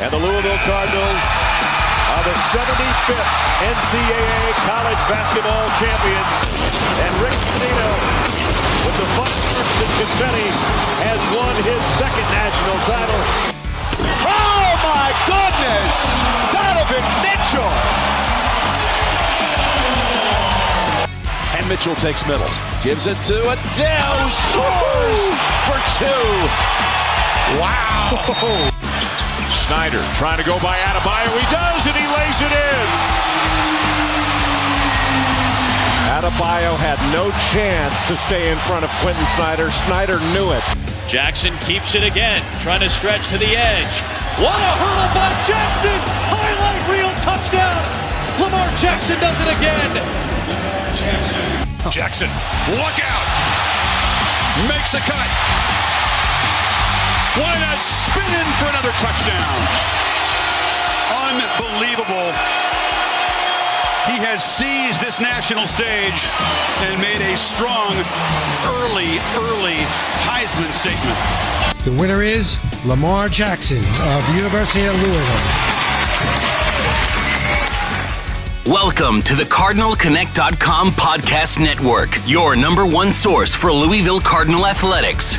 And the Louisville Cardinals are the 75th NCAA college basketball champions. And Rick Pitino, with the fireworks and confetti, has won his second national title. Oh my goodness! Donovan Mitchell! And Mitchell takes middle. Gives it to Adel. Soars for two. Wow. Snider trying to go by Adebayo. He does, and he lays it in. Adebayo had no chance to stay in front of Quentin Snider. Snider knew it. Jackson keeps it again, trying to stretch to the edge. What a hurdle by Jackson! Highlight reel touchdown! Lamar Jackson does it again. Jackson. Jackson, look out! Makes a cut. Why not spin in for another touchdown? Unbelievable. He has seized this national stage and made a strong, early, early Heisman statement. The winner is Lamar Jackson of University of Louisville. Welcome to the CardinalConnect.com podcast network, your number one source for Louisville Cardinal athletics.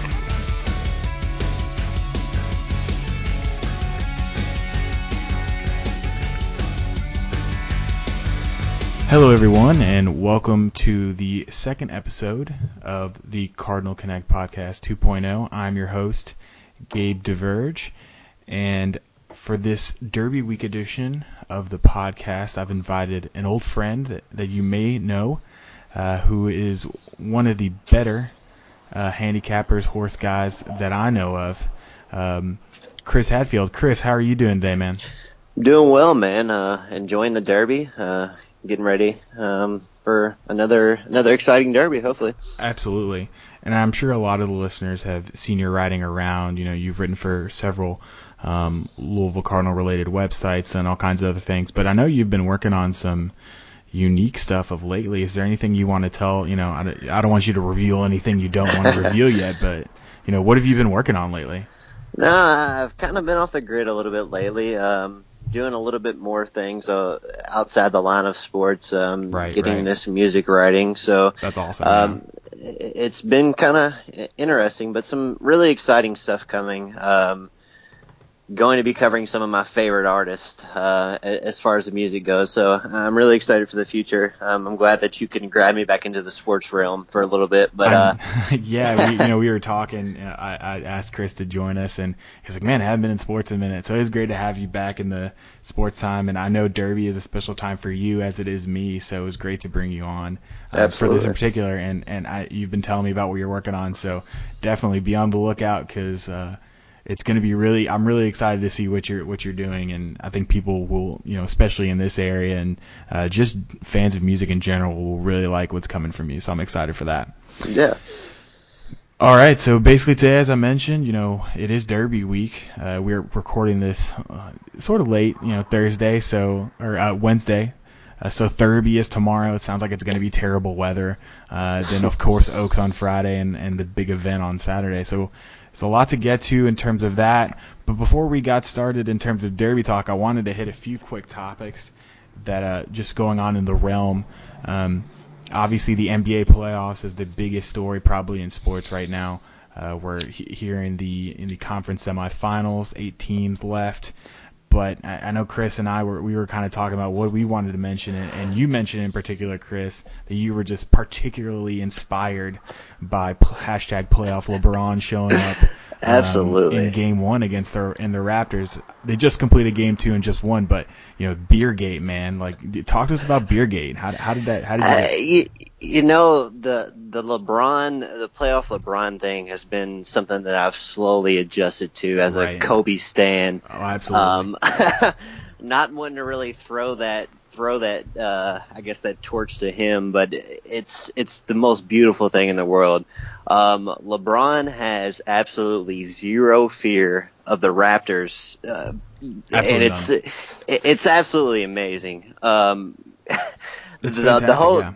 Hello, everyone, and welcome to the second episode of the Cardinal Connect Podcast 2.0. I'm your host, Gabe Duverge, and for this Derby Week edition of the podcast, I've invited an old friend that, that you may know, uh, who is one of the better uh, handicappers, horse guys that I know of, um, Chris Hatfield. Chris, how are you doing today, man? Doing well, man. Uh, enjoying the Derby. Getting ready um, for another another exciting Derby, hopefully. Absolutely, and I'm sure a lot of the listeners have seen your writing around. You know, you've written for several um, Louisville Cardinal related websites and all kinds of other things. But I know you've been working on some unique stuff of lately. Is there anything you want to tell? You know, I, I don't want you to reveal anything you don't want to reveal yet, but you know, what have you been working on lately? No, I've kind of been off the grid a little bit lately. Um, doing a little bit more things uh, outside the line of sports, um, Right, getting right. some music writing. So That's awesome. um, it's been kind of interesting, but some really exciting stuff coming. Um, going to be covering some of my favorite artists uh, as far as the music goes. So I'm really excited for the future. Um, I'm glad that you can grab me back into the sports realm for a little bit. But uh, yeah, we, you know, we were talking. uh, I, I asked Chris to join us, and he's like, "Man, I haven't been in sports in a minute." So it's great to have you back in the sports time. And I know Derby is a special time for you, as it is me. So it was great to bring you on uh, for this in particular. And and I, you've been telling me about what you're working on, so definitely be on the lookout because. It's going to be really I'm really excited to see what you're what you're doing and I think people will you know especially in this area and uh, just fans of music in general will really like what's coming from you so I'm excited for that. yeah, All right, so basically today, as I mentioned, you know, it is Derby week. Uh, we're recording this uh, sort of late, you know, Thursday, so or uh, Wednesday. Uh, so Derby is tomorrow. It sounds like it's going to be terrible weather. Uh, then of course Oaks on Friday and and the big event on Saturday. So it's a lot to get to in terms of that. But before we got started in terms of Derby talk, I wanted to hit a few quick topics that uh, just going on in the realm. Um, obviously, the NBA playoffs is the biggest story probably in sports right now. Uh, we're he- here in the in the conference semifinals, eight teams left. But I, I know Chris and I were we were kind of talking about what we wanted to mention, and, and you mentioned in particular, Chris, that you were just particularly inspired by p- hashtag playoff LeBron showing up. Um, Absolutely. in game one against the and the Raptors. They just completed game two and just won, but you know, Beergate, man. Like, talk to us about Beergate. How, how did that? How did you? Uh, you, you know the the LeBron the playoff LeBron thing has been something that I've slowly adjusted to as a Kobe stan. oh, absolutely. Um, not wanting to really throw that throw that uh, I guess that torch to him, but it's it's the most beautiful thing in the world. Um, LeBron has absolutely zero fear of the Raptors, uh, and it's it, it's absolutely amazing. Um, It's the, the whole yeah.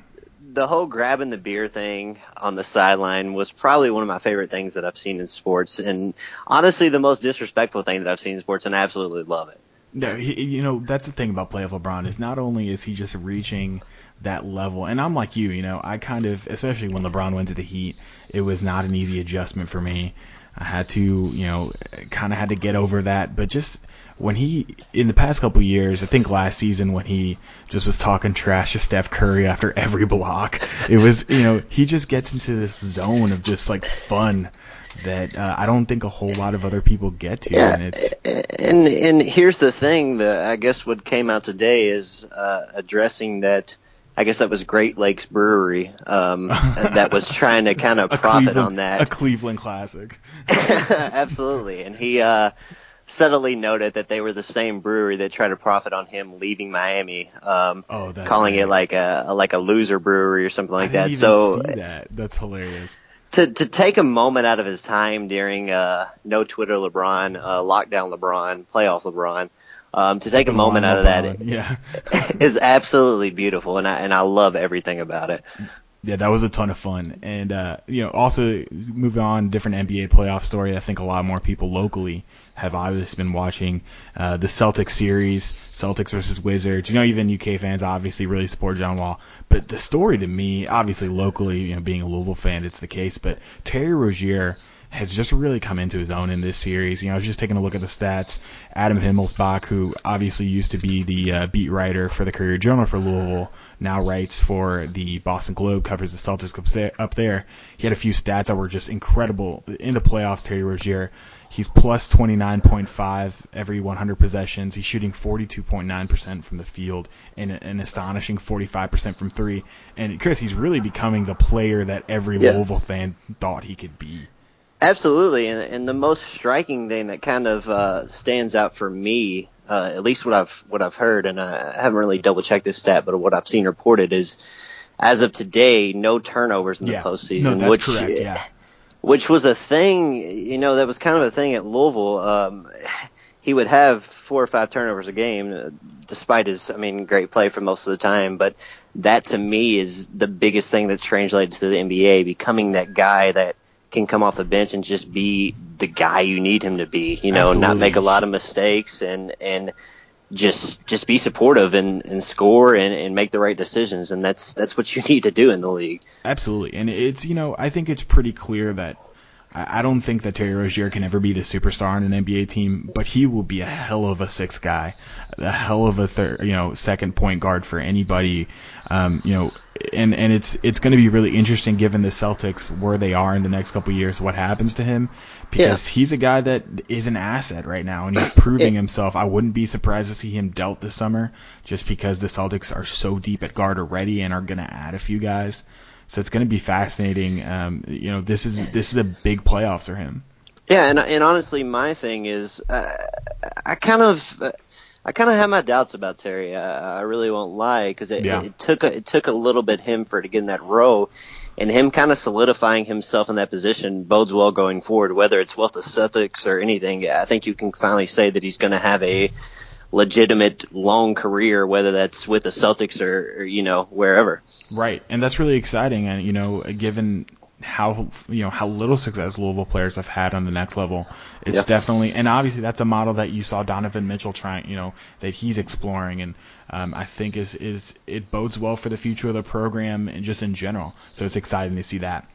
the whole grabbing the beer thing on the sideline was probably one of my favorite things that I've seen in sports, and honestly, the most disrespectful thing that I've seen in sports, and I absolutely love it. No, he, you know that's the thing about playoff LeBron is not only is he just reaching that level, and I'm like you, you know, I kind of, especially when LeBron went to the Heat, it was not an easy adjustment for me. I had to, you know, kind of had to get over that, but just when he in the past couple years, I think last season when he just was talking trash to Steph Curry after every block, it was you know he just gets into this zone of just like fun that uh, I don't think a whole lot of other people get to. Yeah, and it's and and here's the thing: the I guess what came out today is uh, addressing that. I guess that was Great Lakes Brewery um, that was trying to kind of profit on that. a Cleveland classic. Absolutely, and he uh, subtly noted that they were the same brewery that tried to profit on him leaving Miami, um, Oh, calling great. it like a like a loser brewery or something like I that. so see that. That's hilarious. To to take a moment out of his time during uh, no Twitter LeBron, uh, lockdown LeBron, playoff LeBron, um, to take a moment line out of that LeBron, Yeah. is absolutely beautiful, and I and I love everything about it. Yeah, that was a ton of fun. And, uh, you know, also moving on, different NBA playoff story. I think a lot more people locally have obviously been watching uh, the Celtics series, Celtics versus Wizards. You know, even UK fans obviously really support John Wall. But the story to me, obviously locally, you know, being a Louisville fan, it's the case. But Terry Rozier has just really come into his own in this series. You know, I was just taking a look at the stats. Adam Himmelsbach, who obviously used to be the uh, beat writer for the Courier Journal for Louisville, now writes for the Boston Globe, covers the Celtics up there- up there. He had a few stats that were just incredible. In the playoffs, Terry Rozier, he's plus 29.5 every 100 possessions. He's shooting 42.9% from the field and an astonishing 45% from three. And Chris, he's really becoming the player that every Yeah. Louisville fan thought he could be. Absolutely, and, and the most striking thing that kind of uh, stands out for me, uh, at least what I've what I've heard, and I haven't really double checked this stat, but what I've seen reported is, as of today, no turnovers in Yeah. the postseason, No, that's which correct. Yeah. which was a thing, you know, that was kind of a thing at Louisville. Um, he would have four or five turnovers a game, uh, despite his, I mean, great play for most of the time. But that to me is the biggest thing that's translated to the NBA, becoming that guy that can come off the bench and just be the guy you need him to be. You know, not make a lot of mistakes and and just just be supportive and, and score and, and make the right decisions. And that's that's what you need to do in the league. Absolutely, and it's you know I think it's pretty clear that I I don't think that Terry Rozier can ever be the superstar on an NBA team, but he will be a hell of a sixth guy, a hell of a third, you know, second point guard for anybody, um, you know, and and it's it's going to be really interesting given the Celtics where they are in the next couple of years, what happens to him, because he's a guy that is an asset right now, and he's proving himself. I wouldn't be surprised to see him dealt this summer, just because the Celtics are so deep at guard already and are going to add a few guys. So it's going to be fascinating. Um, you know, this is this is a big playoffs for him. Yeah, and and honestly, my thing is, uh, I kind of, uh, I kind of have my doubts about Terry. I, I really won't lie because it, Yeah. it took a, it took a little bit him for to get in that row, and him kind of solidifying himself in that position bodes well going forward. Whether it's with the Celtics or anything, I think you can finally say that he's going to have a legitimate long career, whether that's with the Celtics or, or you know wherever. Right, and that's really exciting. And you know, given how you know how little success Louisville players have had on the next level, it's Yeah. definitely and obviously that's a model that you saw Donovan Mitchell trying, you know, that he's exploring, and um, I think is is it bodes well for the future of the program and just in general. So it's exciting to see that.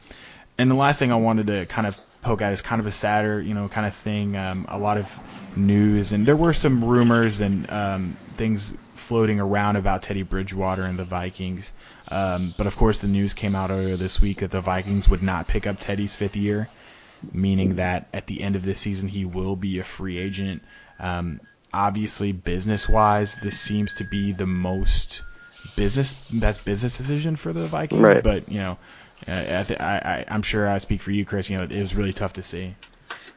And the last thing I wanted to kind of poke at is kind of a sadder, you know, kind of thing. Um, a lot of news, and there were some rumors and um, things floating around about Teddy Bridgewater and the Vikings. Um, but of course, the news came out earlier this week that the Vikings would not pick up Teddy's fifth year, meaning that at the end of this season he will be a free agent. Um, obviously, business-wise, this seems to be the most business best business decision for the Vikings. Right. But you know, I, th- I, I I'm sure I speak for you, Chris. You know, it was really tough to see.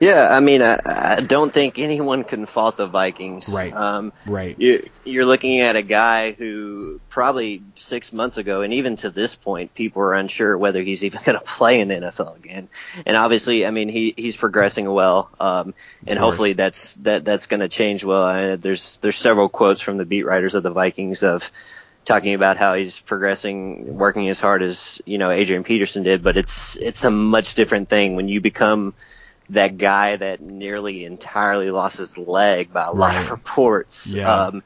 Yeah, I mean, I, I don't think anyone can fault the Vikings. Right. Um, Right. you, you're looking at a guy who probably six months ago, and even to this point, people are unsure whether he's even going to play in the NFL again. And obviously, I mean, he he's progressing well, um, and hopefully that's that that's going to change well. I, there's there's several quotes from the beat writers of the Vikings of talking about how he's progressing, working as hard as you know Adrian Peterson did, but it's it's a much different thing when you become that guy that nearly entirely lost his leg by a lot of reports. Yeah. Um,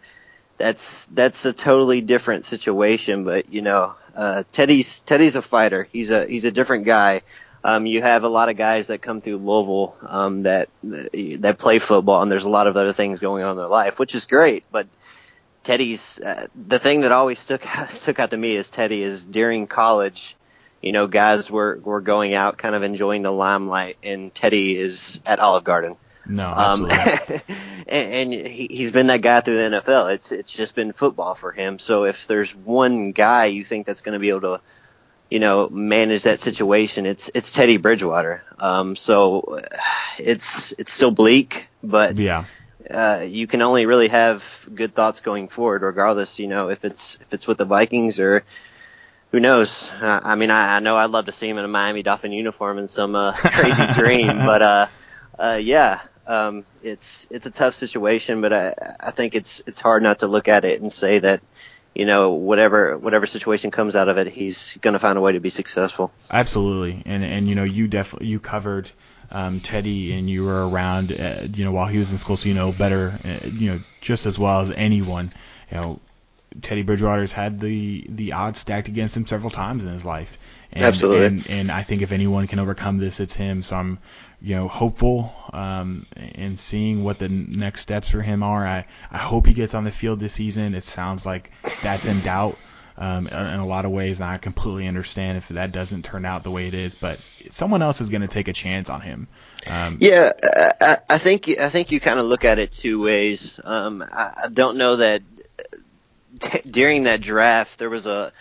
that's that's a totally different situation, but you know, uh, Teddy's Teddy's a fighter. He's a he's a different guy. Um, you have a lot of guys that come through Louisville um, that that play football, and there's a lot of other things going on in their life, which is great. But Teddy's uh, the thing that always stuck stuck out to me is Teddy is during college. You know, guys were were going out, kind of enjoying the limelight, and Teddy is at Olive Garden. No, Um, absolutely. and, and he, he's been that guy through the NFL. It's it's just been football for him. So if there's one guy you think that's going to be able to, you know, manage that situation, it's it's Teddy Bridgewater. Um, so uh, it's it's still bleak, but yeah. Uh, you can only really have good thoughts going forward, regardless. You know, if it's if it's with the Vikings or who knows. Uh, I mean, I, I know I'd love to see him in a Miami Dolphin uniform in some uh, crazy dream, but uh, uh, yeah, um, it's it's a tough situation. But I I think it's it's hard not to look at it and say that. You know, whatever whatever situation comes out of it, he's going to find a way to be successful. Absolutely, and and you know you definitely you covered um, Teddy and you were around uh, you know while he was in school, so you know better uh, you know just as well as anyone. You know, Teddy Bridgewater's had the the odds stacked against him several times in his life. And, Absolutely. And, and I think if anyone can overcome this, it's him. So I'm you know hopeful um, and seeing what the next steps for him are. I I hope he gets on the field this season. It sounds like that's in doubt um, in a lot of ways, and I completely understand if that doesn't turn out the way it is. But someone else is going to take a chance on him. Um, Yeah, I, I think I think you kind of look at it two ways. Um, I, I don't know that t- during that draft there was a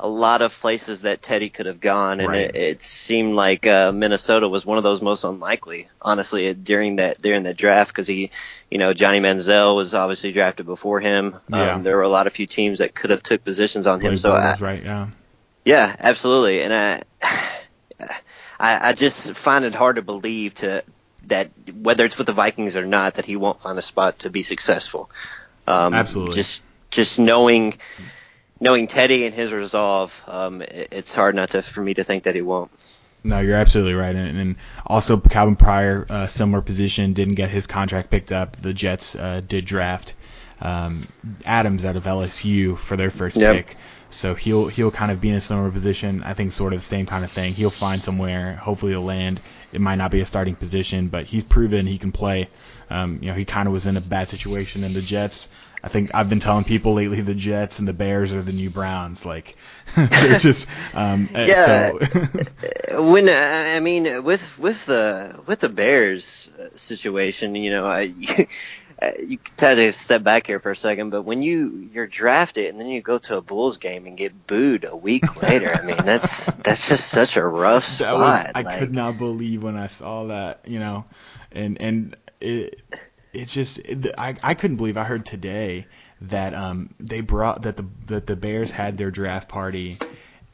a lot of places that Teddy could have gone, and Right. it, it seemed like uh, Minnesota was one of those most unlikely, honestly, during that during that draft because he, you know, Johnny Manziel was obviously drafted before him. Yeah. Um, there were a lot of few teams that could have took positions on him. Blake So I, right? Yeah. yeah, absolutely. And I, I, I just find it hard to believe to that whether it's with the Vikings or not that he won't find a spot to be successful. Um, Absolutely. Just just knowing knowing Teddy and his resolve, um, it, it's hard not to for me to think that he won't. No, you're absolutely right, and, and also Calvin Pryor, uh, similar position, didn't get his contract picked up. The Jets uh, did draft um, Adams out of LSU for their first Yep. pick, so he'll he'll kind of be in a similar position. I think sort of the same kind of thing. He'll find somewhere. Hopefully, he'll land. It might not be a starting position, but he's proven he can play. Um, you know, he kind of was in a bad situation in the Jets. I think I've been telling people lately the Jets and the Bears are the new Browns. Like they're just um, uh, Yeah. So when uh, I mean with with the with the Bears uh, situation, you know, I, uh, you try to step back here for a second, but when you you're drafted and then you go to a Bulls game and get booed a week later, I mean that's that's just such a rough spot. was I like, could not believe when I saw that, you know, and and it it just it, I I couldn't believe I heard today that um they brought that the that the Bears had their draft party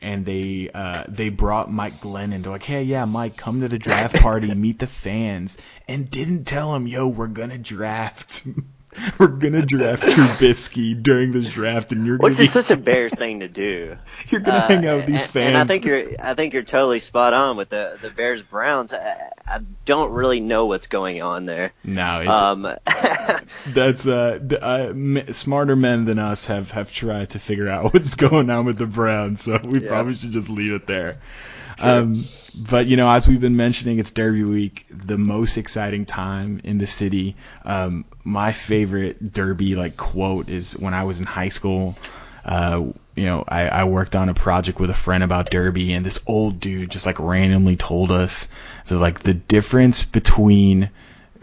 and they uh they brought Mike Glennon. They're like, hey yeah, Mike, come to the draft party, meet the fans, and didn't tell him, yo, we're gonna draft. We're gonna draft Trubisky during this draft, and you're gonna Which be, is such a Bears thing to do. you're gonna Uh, hang out with these and, fans. and I think you're I think you're totally spot on with the the Bears Browns. I, I don't really know what's going on there. no, it's, Um, That's uh, uh smarter men than us have have tried to figure out what's going on with the Browns, so we Yeah. probably should just leave it there. Um, but you know, as we've been mentioning, it's Derby week, the most exciting time in the city. Um, my favorite Derby like quote is when I was in high school. Uh, you know, I, I worked on a project with a friend about Derby, and this old dude just like randomly told us that like the difference between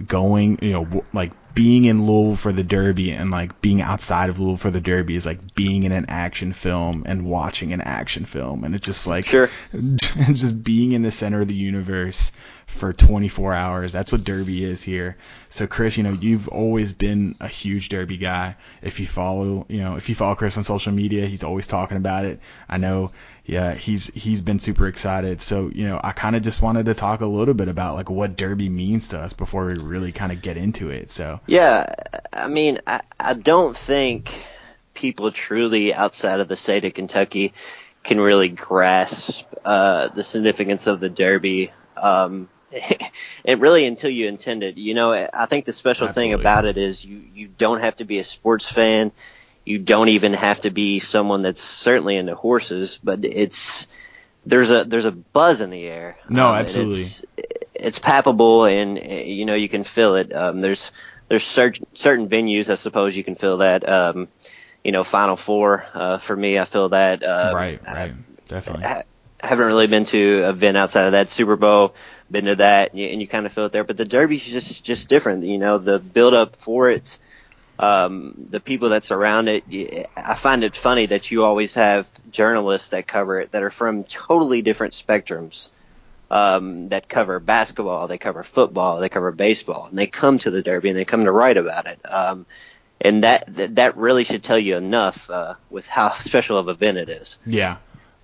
going, you know, like being in Louisville for the Derby and like being outside of Louisville for the Derby is like being in an action film and watching an action film, and it's just like Sure. just being in the center of the universe for 24 hours. That's what Derby is here. So Chris, you know, you've always been a huge Derby guy. If you follow, you know, if you follow Chris on social media, he's always talking about it. I know, yeah, he's he's been super excited. So, you know, I kind of just wanted to talk a little bit about like what Derby means to us before we really kind of get into it. So, Yeah, I mean, I, I don't think people truly outside of the state of Kentucky can really grasp uh, the significance of the Derby. Um, it really until you intend it. You know, I think the special Absolutely. thing about it is you you don't have to be a sports fan. You don't even have to be someone that's certainly into horses, but it's there's a there's a buzz in the air. No, um, absolutely. It's, it's palpable, and you know you can feel it. Um, there's there's certain certain venues, I suppose you can feel that. Um, you know, Final Four uh, for me, I feel that. Uh, right, right, definitely. I, I haven't really been to a event outside of that Super Bowl. Been to that, and you, and you kind of feel it there. But the Derby's just just different. You know, the build up for it um, the people that surround it. I find it funny that you always have journalists that cover it that are from totally different spectrums. Um, that cover basketball, they cover football, they cover baseball, and they come to the Derby and they come to write about it. Um, and that, that really should tell you enough uh, with how special of an event it is. Yeah,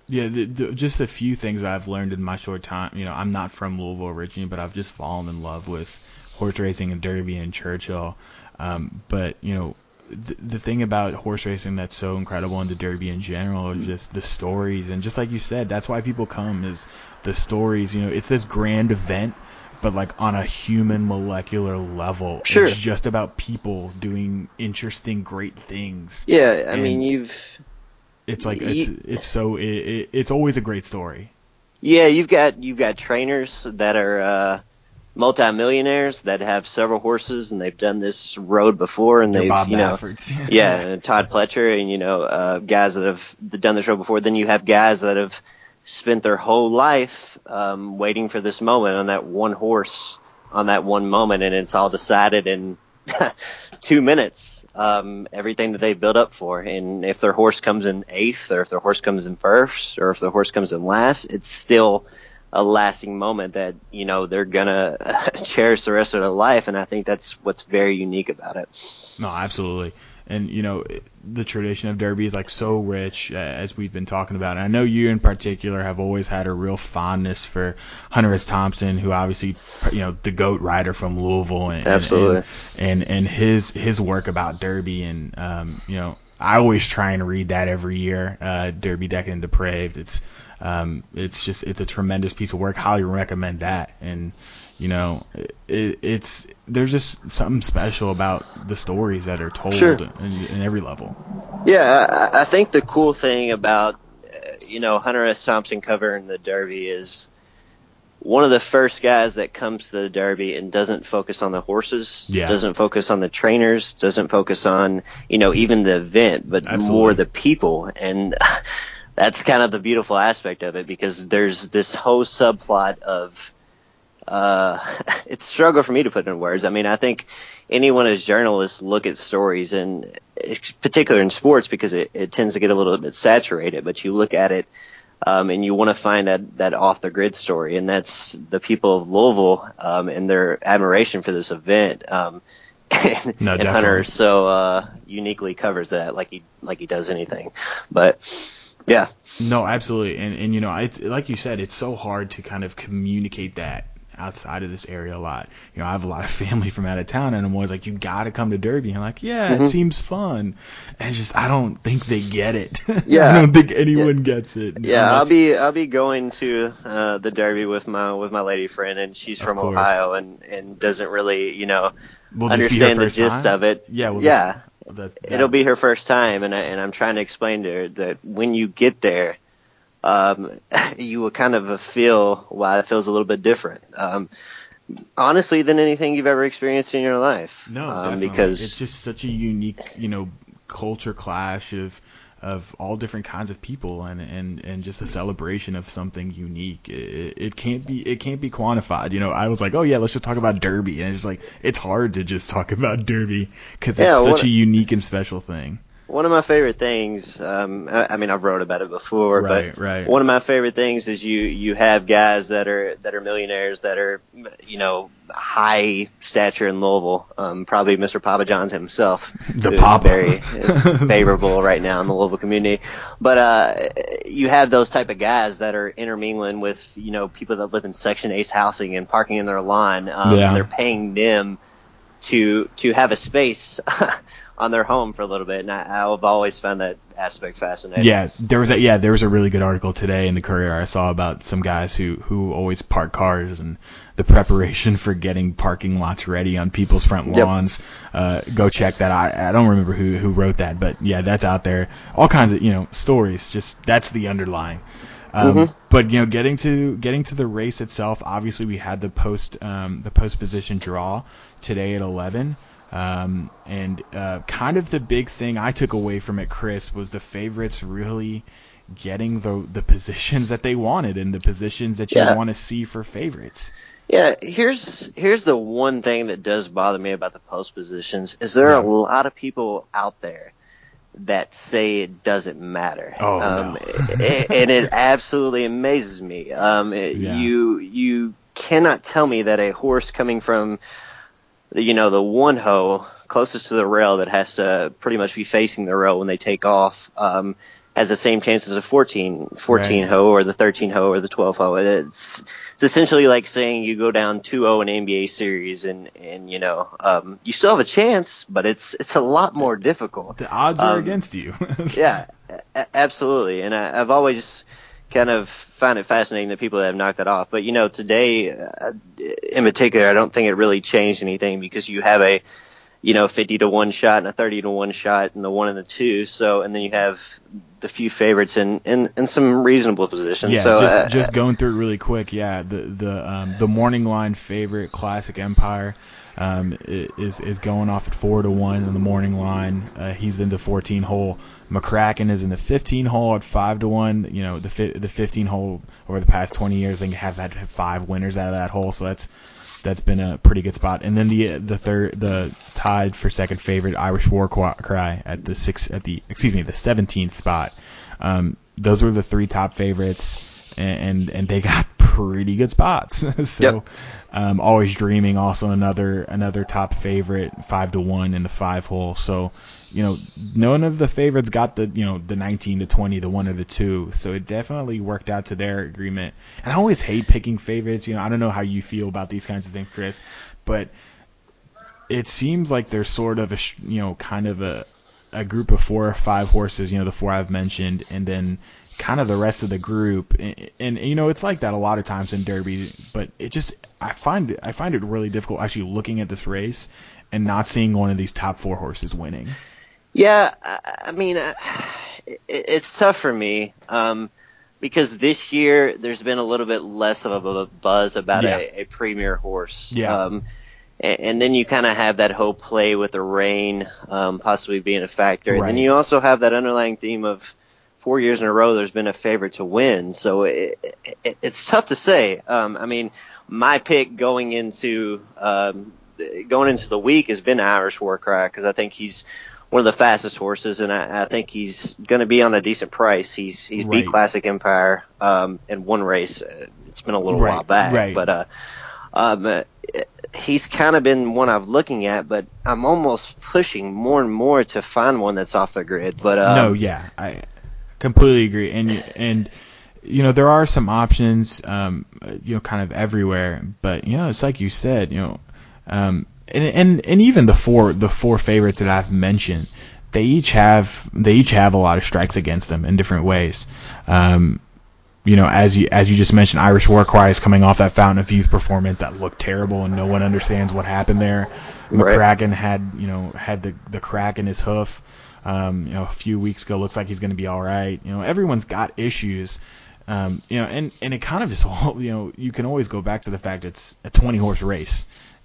yeah. The, the, just a few things I've learned in my short time. You know, I'm not from Louisville originally, but I've just fallen in love with horse racing and Derby and Churchill. Um, but you know, the, the thing about horse racing that's so incredible and the Derby in general is just the stories and just like you said, that's why people come is the stories. You know, it's this grand event, but like on a human molecular level. Sure. It's just about people doing interesting, great things. Yeah, I and mean, you've. It's like it's it's so it, it, it's always a great story. Yeah, you've got you've got trainers that are. Uh, multimillionaires that have several horses and they've done this road before and they've Bob you know yeah Todd Pletcher and you know uh, guys that have done this road before then you have guys that have spent their whole life um, waiting for this moment on that one horse on that one moment and it's all decided in two minutes um, everything that they've built up for and if their horse comes in eighth or if their horse comes in first or if their horse comes in last it's still a lasting moment that you know they're gonna cherish the rest of their life, and I think that's what's very unique about it. No, absolutely. And you know the tradition of Derby is like so rich, uh, as we've been talking about. And I know you in particular have always had a real fondness for Hunter S. Thompson, who obviously you know the goat rider from Louisville, and absolutely, and, and, and his his work about Derby, and um, you know I always try and read that every year, uh, Derby Decadent and Depraved. It's um, it's just it's a tremendous piece of work. Highly recommend that. And you know, it, it's there's just something special about the stories that are told sure. in, in, every level. Yeah, I, I think the cool thing about uh, you know Hunter S. Thompson covering the Derby is one of the first guys that comes to the Derby and doesn't focus on the horses, yeah. doesn't focus on the trainers, doesn't focus on you know even the event, but Absolutely. more the people and. that's kind of the beautiful aspect of it because there's this whole subplot of uh, it's struggle for me to put in words. I mean, I think anyone as journalists look at stories and particular in sports because it, it tends to get a little bit saturated, but you look at it um, and you want to find that, that off the grid story. And that's the people of Louisville um, and their admiration for this event. Um, and, no, and Hunter so uh, uniquely covers that like he like he does anything. But yeah. No, absolutely, and and you know, it's like you said, it's so hard to kind of communicate that outside of this area a lot. You know, I have a lot of family from out of town, and I'm always like, you got to come to Derby. And I'm like, yeah, mm-hmm. it seems fun, and just I don't think they get it. Yeah, I don't think anyone yeah. gets it. Yeah. I'll be I'll be going to uh, the Derby with my with my lady friend, and she's from Ohio, and and doesn't really you know understand the gist time? of it. Yeah, well, yeah. That's, yeah. It'll be her first time, and I, and I'm trying to explain to her that when you get there, um, you will kind of feel why it feels a little bit different. Um, honestly, than anything you've ever experienced in your life. No, um, because it's just such a unique, you know, culture clash of of all different kinds of people and and and just a celebration of something unique. It, it can't be it can't be quantified. You know i was like oh yeah let's just talk about derby. And it's like it's hard to just talk about derby because it's yeah, such a unique and special thing one of my favorite things, um, I, I, mean, I've wrote about it before, right, but right. one of my favorite things is you you have guys that are that are millionaires that are, you know, high stature in Louisville. Um, probably Mr. Papa John's himself, the Papa, very favorable right now in the Louisville community. But uh, you have those type of guys that are intermingling with you know people that live in Section Ace housing and parking in their lawn. Um, yeah. They're paying them to to have a space on their home for a little bit, and I, I've always found that aspect fascinating. Yeah, there was a yeah there was a really good article today in the Courier I saw about some guys who who always park cars and the preparation for getting parking lots ready on people's front lawns. Yep. Uh, go check that. I I don't remember who who wrote that, but yeah, that's out there. All kinds of you know stories. Just that's the underlying. Um, mm-hmm. But you know, getting to getting to the race itself, obviously we had the post um, the post position draw today at 11. Um, and uh, kind of the big thing I took away from it, Chris, was the favorites really getting the the positions that they wanted and the positions that you yeah. want to see for favorites. Yeah, here's here's the one thing that does bother me about the post positions is there are a lot of people out there that say it doesn't matter. Oh, um, no. and it absolutely amazes me. Um, it, yeah. You you cannot tell me that a horse coming from you know, the one hoe closest to the rail that has to pretty much be facing the rail when they take off, um, has the same chance as a 14, 14 right. hoe or the 13 hoe or the 12 hoe. It's, it's essentially like saying you go down 2-0 in NBA series and, and, you know, um, you still have a chance, but it's, it's a lot more difficult. The odds are um, against you. yeah, a- absolutely. And I, I've always, kind of find it fascinating that people have knocked that off. But you know, today uh, in particular, I don't think it really changed anything because you have a you know 50 to one shot and a 30 to one shot and the one and the two. So and then you have the few favorites in in, in some reasonable positions. Yeah, so, just, uh, just going through it really quick. Yeah, the the um, the morning line favorite classic Empire. Um, is is going off at four to one in the morning line. Uh, he's in the 14 hole. McCracken is in the 15 hole at five to one. You know the fi- the 15 hole over the past 20 years, they have had five winners out of that hole, so that's that's been a pretty good spot. And then the the third the tied for second favorite Irish War Cry at the six at the excuse me the 17th spot. Um, those were the three top favorites, and and, and they got pretty good spots. so. Yep. Um, always dreaming also another another top favorite five to one in the five hole. So you know, none of the favorites got the, you know, the 19, to 20, the one or the two. So it definitely worked out to their agreement. And I always hate picking favorites. You know, I don't know how you feel about these kinds of things, Chris, but it seems like there's sort of a, you know, kind of a, a group of four or five horses, you know, the four I've mentioned, and then kind of the rest of the group. And, and, you know, it's like that a lot of times in Derby, but it just, I find it, I find it really difficult actually looking at this race and not seeing one of these top four horses winning. Yeah, I mean, uh, it's tough for me um, because this year there's been a little bit less of a buzz about yeah. a, a, premier horse. Yeah. Um, and, and, then you kind of have that whole play with the rain um, possibly being a factor. Right. And then you also have that underlying theme of four years in a row there's been a favorite to win. So it, it, it's tough to say. Um, I mean, my pick going into um, going into the week has been Irish Warcry because I think he's one of the fastest horses, and I, I think he's going to be on a decent price. He's he's right. beat Classic Empire um, in one race. It's been a little right. while back, right. but uh, um, he's kind of been one I'm looking at, but I'm almost pushing more and more to find one that's off the grid. But um, no, yeah, I completely agree, and and you know there are some options, um, you know, kind of everywhere, but you know it's like you said, you know. Um, and, and and even the four the four favorites that I've mentioned, they each have they each have a lot of strikes against them in different ways. Um, you know, as you as you just mentioned, Irish War Cry is coming off that Fountain of Youth performance that looked terrible, and no one understands what happened there. Right. McCracken had you know had the the crack in his hoof. Um, you know, a few weeks ago, looks like he's going to be all right. You know, everyone's got issues. Um, you know, and and it kind of just you know you can always go back to the fact it's a 20 horse race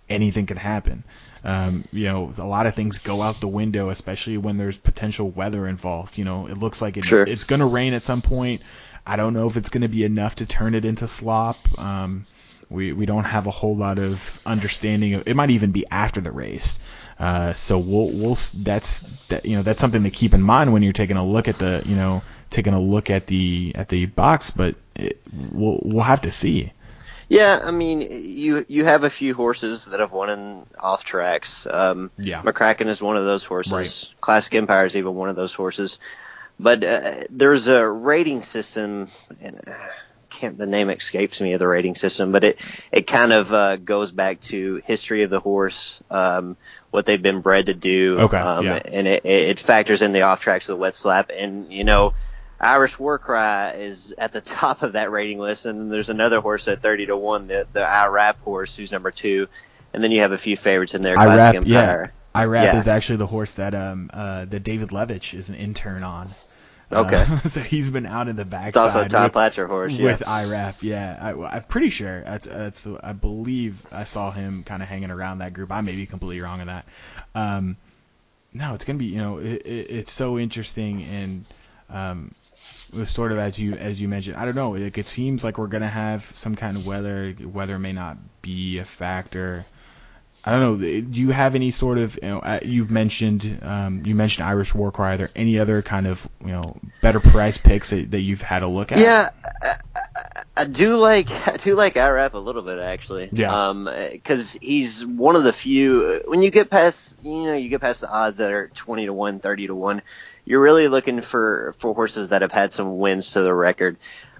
anything can happen. Um, you know, a lot of things go out the window, especially when there's potential weather involved. You know, it looks like it, sure. it's going to rain at some point. I don't know if it's going to be enough to turn it into slop. Um, we we don't have a whole lot of understanding of it. Might even be after the race. Uh, so we'll we'll that's that you know that's something to keep in mind when you're taking a look at the you know taking a look at the at the box. But it, we'll we'll have to see. Yeah, I mean, you you have a few horses that have won in off tracks. Um, yeah, McCracken is one of those horses. Right. Classic Empire is even one of those horses. But uh, there's a rating system. And, uh, can't the name escapes me of the rating system, but it it kind of uh, goes back to history of the horse, um, what they've been bred to do, Okay, um, yeah. and it, it factors in the off tracks of the wet slap, and you know. Irish War Cry is at the top of that rating list, and then there's another horse at 30 to 1, the, the IRAP horse, who's number two. And then you have a few favorites in there, Classic IRAP, yeah. IRAP Yeah. is actually the horse that um uh that David Levitch is an intern on. Okay. Uh, so he's been out in the backside. It's also a Todd with- Pletcher horse, yeah. with IRAP, yeah. I, I'm pretty sure that's that's I believe I saw him kind of hanging around that group. I may be completely wrong on that. Um, no, it's gonna be you know it, it, it's so interesting and um, sort of as you as you mentioned. I don't know. Like it seems like we're gonna have some kind of weather. Weather may not be a factor. I don't know. Do you have any sort of you know? uh, You've mentioned um, you mentioned Irish War Cry. Are there any other kind of you know better price picks that, that you've had a look at? Yeah, I, I- do like I do like IRAP a little bit actually. Yeah. Um, because he's one of the few. When you get past, you know, you get past the odds that are twenty to one, 30 to one, you're really looking for for horses that have had some wins to the record.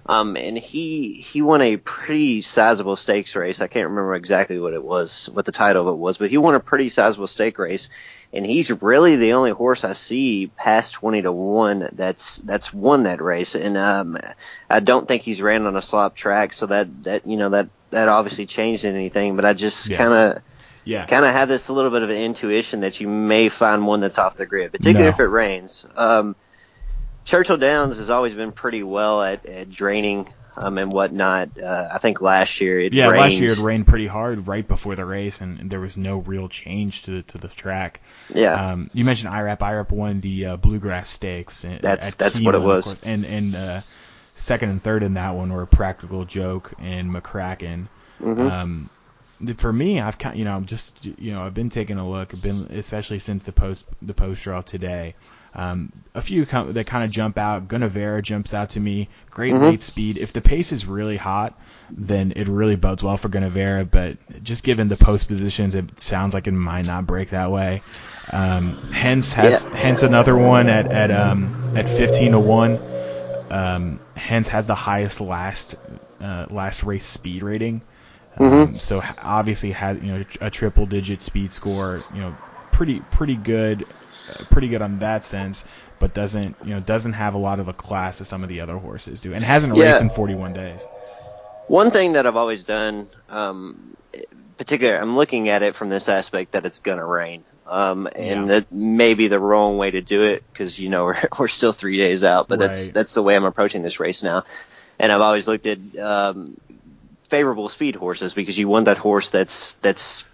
Um, and he he won a pretty sizable stakes race. I can't remember exactly what it was, what the title of it was, but he won a pretty sizable stake race. And he's really the only horse I see past twenty to one that's that's won that race. And um, I don't think he's ran on a slop track, so that that you know that that obviously changed anything. But I just Yeah. kind of Yeah. kind of have this a little bit of an intuition that you may find one that's off the grid, particularly No. if it rains. Um, Churchill Downs has always been pretty well at, at draining um, and whatnot. Uh, I think last year it Yeah, rained. last year it rained pretty hard right before the race, and, and there was no real change to the, to the track. Yeah. Um, you mentioned IRAP. IRAP won the uh, Bluegrass Stakes. at- That's- at that's what it was. And and uh, second and third in that one were Practical Joke and McCracken. Mhm. Um, for me, I've kind you know just you know I've been taking a look. I've been especially since the post the post draw today. Um, a few com- that kind of jump out. Gunnevera jumps out to me. Great Mhm. late speed. If the pace is really hot, then it really bodes well for Gunnevera. But just given the post positions, it sounds like it might not break that way. Um, hence has Yeah. hence another one at at um at 15 to one. Um, hence has the highest last uh, last race speed rating. Um, Mhm. so obviously has you know a triple digit speed score. You know pretty pretty good, uh, pretty good on that sense. But doesn't you know doesn't have a lot of the class that some of the other horses do, and hasn't Yeah. raced in 41 days. One thing that I've always done, um, particular, I'm looking at it from this aspect that it's going to rain. Um, and Yeah. that may be the wrong way to do it because, you know, we're, we're still three days out, but that's, that's the way I'm approaching this race now. And I've always looked at, um, favorable speed horses because you want that horse that's, that's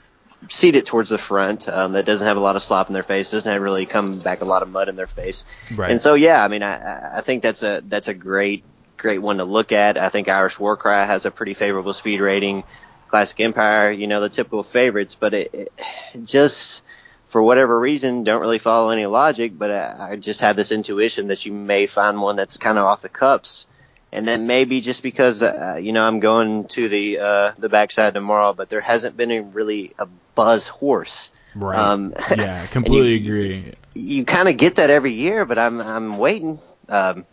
seated towards the front, um, that doesn't have a lot of slop in their face, doesn't have really come back a lot of mud in their face. Right. And so, yeah, I mean, I, I- think that's a, that's a great, great one to look at. I think Irish War Cry has a pretty favorable speed rating. Classic Empire, you know, the typical favorites, but it, it just, for whatever reason, don't really follow any logic, but I, I just have this intuition that you may find one that's kind of off the cups. And then maybe just because, uh, you know, I'm going to the, uh, the backside tomorrow, but there hasn't been a really a buzz horse. Right. Um, yeah, completely you- agree. You kind of get that every year, but I'm, I'm waiting. Um,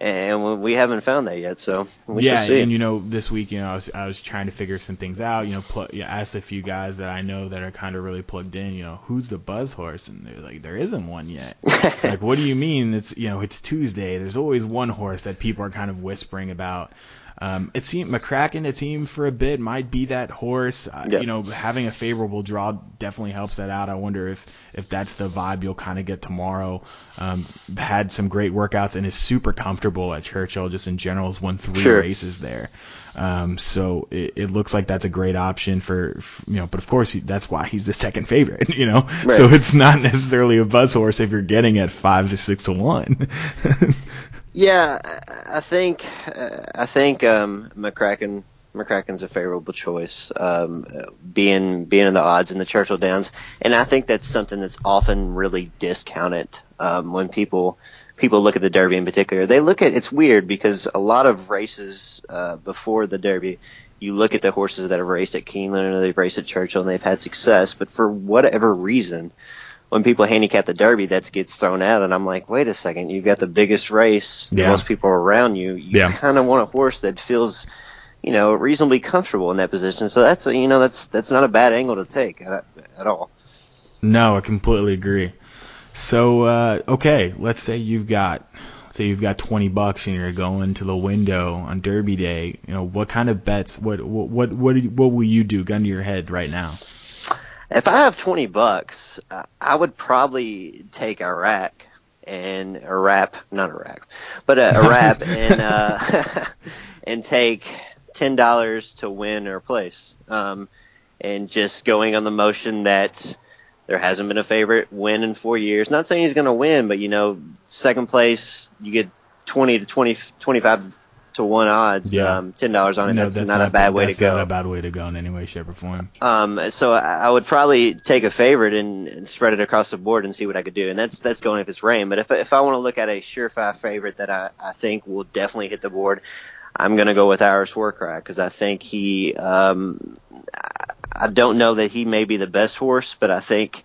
and we haven't found that yet, so we yeah, see. and you know, this week, you know, I was I was trying to figure some things out. You know, pl- yeah, asked a few guys that I know that are kind of really plugged in. You know, who's the buzz horse? And they're like, there isn't one yet. like, what do you mean? It's you know, it's Tuesday. There's always one horse that people are kind of whispering about. Um, it seemed McCracken, it seemed for a bit, might be that horse. Uh, Yeah. You know, having a favorable draw definitely helps that out. I wonder if if that's the vibe you'll kind of get tomorrow. Um, had some great workouts and is super comfortable at Churchill. Just in general, has won three Sure. races there. Um, so it, it looks like that's a great option for, for you know. But of course, he, that's why he's the second favorite. You know, so it's not necessarily a buzz horse if you're getting at five to six to one. Yeah, I- think I think um, McCracken McCracken's a favorable choice, um, being being in the odds in the Churchill Downs, and I think that's something that's often really discounted um, when people people look at the Derby in particular. They look at it's weird because a lot of races uh, before the Derby, you look at the horses that have raced at Keeneland or they've raced at Churchill and they've had success, but for whatever reason, when people handicap the Derby, that gets thrown out, and I'm like, wait a second, you've got the biggest race, Yeah. the most people around you. You Yeah. kind of want a horse that feels, you know, reasonably comfortable in that position. So that's a, you know that's that's not a bad angle to take at, at all. No, I completely agree. So, uh, okay, let's say you've got, let's say you've got 20 bucks and you're going to the window on Derby Day. You know, what kind of bets? What what what what, what will you do? Gun to your head right now. If I have 20 bucks, uh, I would probably take a rack and a wrap, not a rack, but a, a wrap and uh, and take ten dollars to win or place, um, and just going on the motion that there hasn't been a favorite win in four years. Not saying he's going to win, but you know, second place you get 20 to 20, 25 to one odds. Yeah. Um, ten dollars on it. No, that's, not, a bad way to go. not a bad way to go in any way, shape, or form. Um, so I I would probably take a favorite and, and spread it across the board and see what I could do. And that's that's going if it's rain. But if if I want to look at a surefire favorite that I, I think will definitely hit the board, I'm going to go with Irish War Cry because I think he. Um, I don't know that he may be the best horse, but I think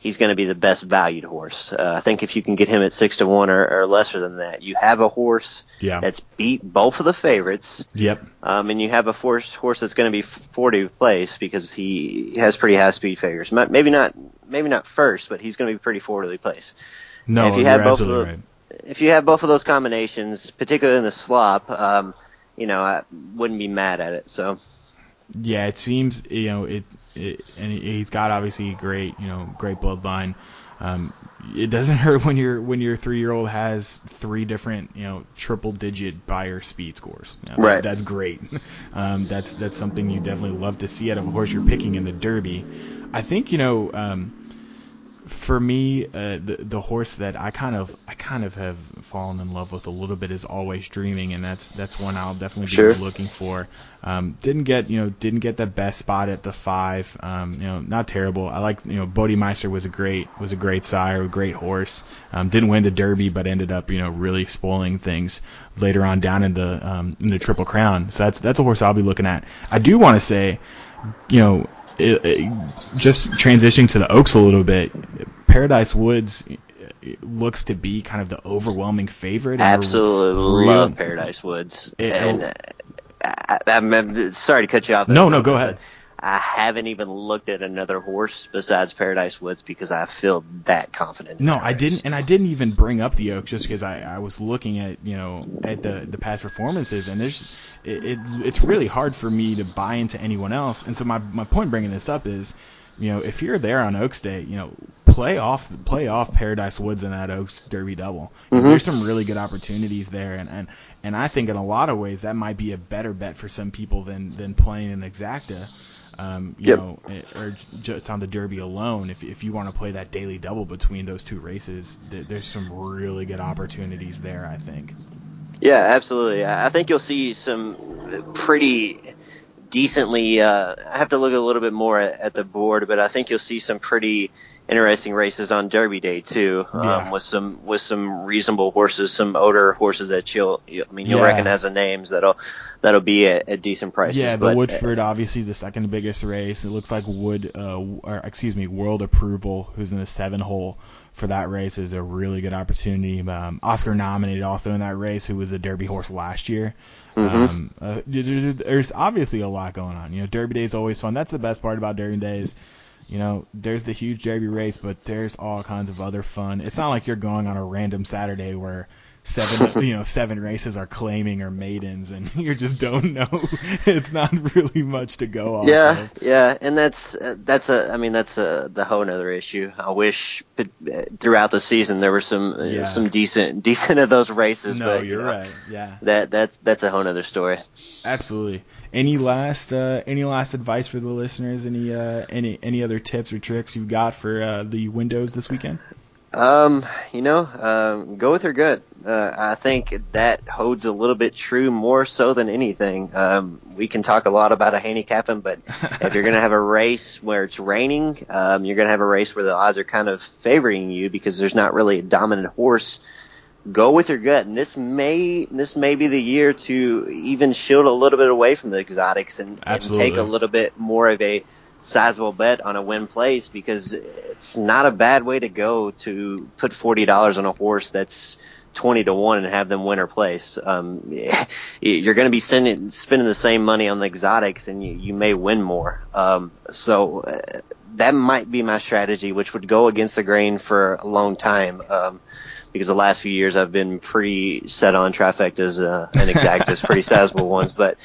he's going to be the best valued horse. Uh, I think if you can get him at six to one or, or lesser than that, you have a horse Yeah. that's beat both of the favorites. Yep. Um, and you have a horse horse that's going to be 40 place because he has pretty high speed figures. Maybe not maybe not first, but he's going to be pretty 40 place. No, if you you're have both of absolutely the, right. if you have both of those combinations, particularly in the slop, um, you know, I wouldn't be mad at it. So Yeah, it seems you know it, it and he's got obviously great you know great bloodline. Um, it doesn't hurt when your when your three year old has three different you know triple digit Beyer speed scores. You know, Right. That's great. Um, that's that's something you definitely love to see out of a horse you're picking in the Derby. I think you know. Um, for me, uh, the the horse that I kind of I kind of have fallen in love with a little bit is Always Dreaming, and that's that's one I'll definitely Sure. be looking for. Um, didn't get you know didn't get the best spot at the five. Um, you know not terrible. I like you know Bodemeister was a great was a great sire, a great horse. Um, didn't win the Derby, but ended up you know really spoiling things later on down in the um, in the Triple Crown. So that's that's a horse I'll be looking at. I do want to say, you know, it, it, just transitioning to the Oaks a little bit, Paradise Woods looks to be kind of the overwhelming favorite. absolutely real- love Paradise Woods. It- and uh, I, I'm, I'm sorry to cut you off. there, No, no, go ahead. I haven't even looked at another horse besides Paradise Woods because I feel that confident. No, I race. didn't, and I didn't even bring up the Oaks just because I, I was looking at you know at the the past performances, and there's it, it it's really hard for me to buy into anyone else. And so my my point bringing this up is, you know, if you're there on Oaks Day, you know, play off play off Paradise Woods in that Oaks Derby double. Know, There's some really good opportunities there, and, and and I think in a lot of ways that might be a better bet for some people than than playing an exacta. Um, you Yep. know, or just on the Derby alone, if, if you want to play that daily double between those two races, th- there's some really good opportunities there, I think. Yeah, absolutely. I I think you'll see some pretty decently. Uh, I have to look a little bit more at, at the board, but I think you'll see some pretty interesting races on Derby Day too, um, Yeah. with some with some reasonable horses, some older horses that you'll. You, I mean, you'll Yeah. recognize the names that'll that'll be at, at decent prices. Yeah, the but, uh, Woodford obviously is the second biggest race. It looks like Wood, uh, or excuse me, World Approval, who's in the seven hole for that race, is a really good opportunity. Um, Oscar nominated also in that race, who was a Derby horse last year. Um, uh, there- there- there's obviously a lot going on. You know, Derby Day is always fun. That's the best part about Derby Days. You know, there's the huge Derby race, but there's all kinds of other fun. It's not like you're going on a random Saturday where seven, you know, seven races are claiming or maidens, and you just don't know. it's not really much to go off. Yeah, of. yeah, and that's uh, that's a. I mean, that's a the whole other issue. I wish uh, throughout the season there were some uh, Yeah. some decent decent of those races. No, but, you you're know, right. Yeah, That that's that's a whole other story. absolutely. Any last uh, any last advice for the listeners? Any uh, any any other tips or tricks you've got for uh, the windows this weekend? Um, you know, um, go with your gut. Uh, I think that holds a little bit true more so than anything. Um, we can talk a lot about a handicapping, but if you're going to have a race where it's raining, um, you're going to have a race where the odds are kind of favoring you because there's not really a dominant horse. Go with your gut, and this may this may be the year to even shield a little bit away from the exotics and, and take a little bit more of a sizable bet on a win place because it's not a bad way to go to put forty dollars on a horse that's twenty to one and have them win or place. Um, you're going to be sending, spending the same money on the exotics, and you, you may win more. Um, so uh, that might be my strategy, which would go against the grain for a long time. Um, because the last few years I've been pretty set on trifectas uh, and exactas, pretty sizable ones. But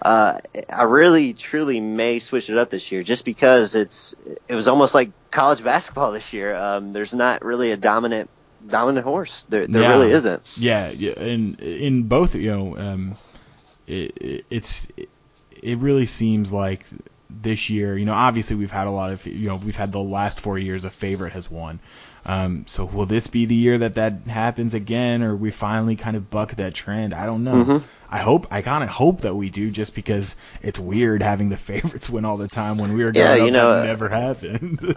uh, I really, truly may switch it up this year, just because it's it was almost like college basketball this year. Um, there's not really a dominant dominant horse. There, there Yeah. really isn't. Yeah, yeah, and in both, you know, um, it, it, it's it really seems like this year, you know, obviously we've had a lot of, you know, we've had the last four years a favorite has won. Um, so will this be the year that that happens again, or we finally kind of buck that trend? I don't know. Mhm. I hope, I kind of hope that we do, just because it's weird having the favorites win all the time. When we were Yeah, growing you know, that uh, never happened.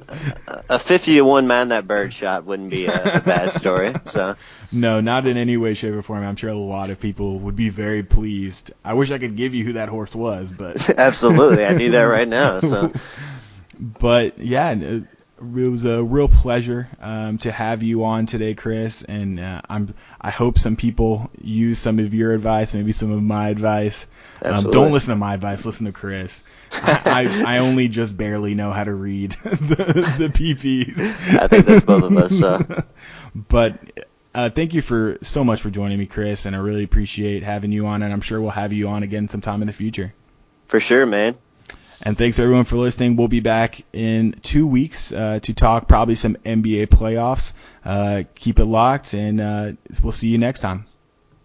A fifty to one Mine That Bird shot wouldn't be a, a bad story. So No, not in any way, shape, or form. I'm sure a lot of people would be very pleased. I wish I could give you who that horse was, but absolutely, I do that right now. So but yeah, it was a real pleasure um, to have you on today, Chris. And uh, I'm I hope some people use some of your advice, maybe some of my advice. Um, don't listen to my advice. Listen to Chris. I, I I only just barely know how to read the, the PPs. I think that's both of us. So but uh, thank you for so much for joining me, Chris, and I really appreciate having you on, and I'm sure we'll have you on again sometime in the future. for sure, man. And thanks everyone for listening. We'll be back in two weeks uh, to talk probably some NBA playoffs. Uh, keep it locked, and uh, we'll see you next time.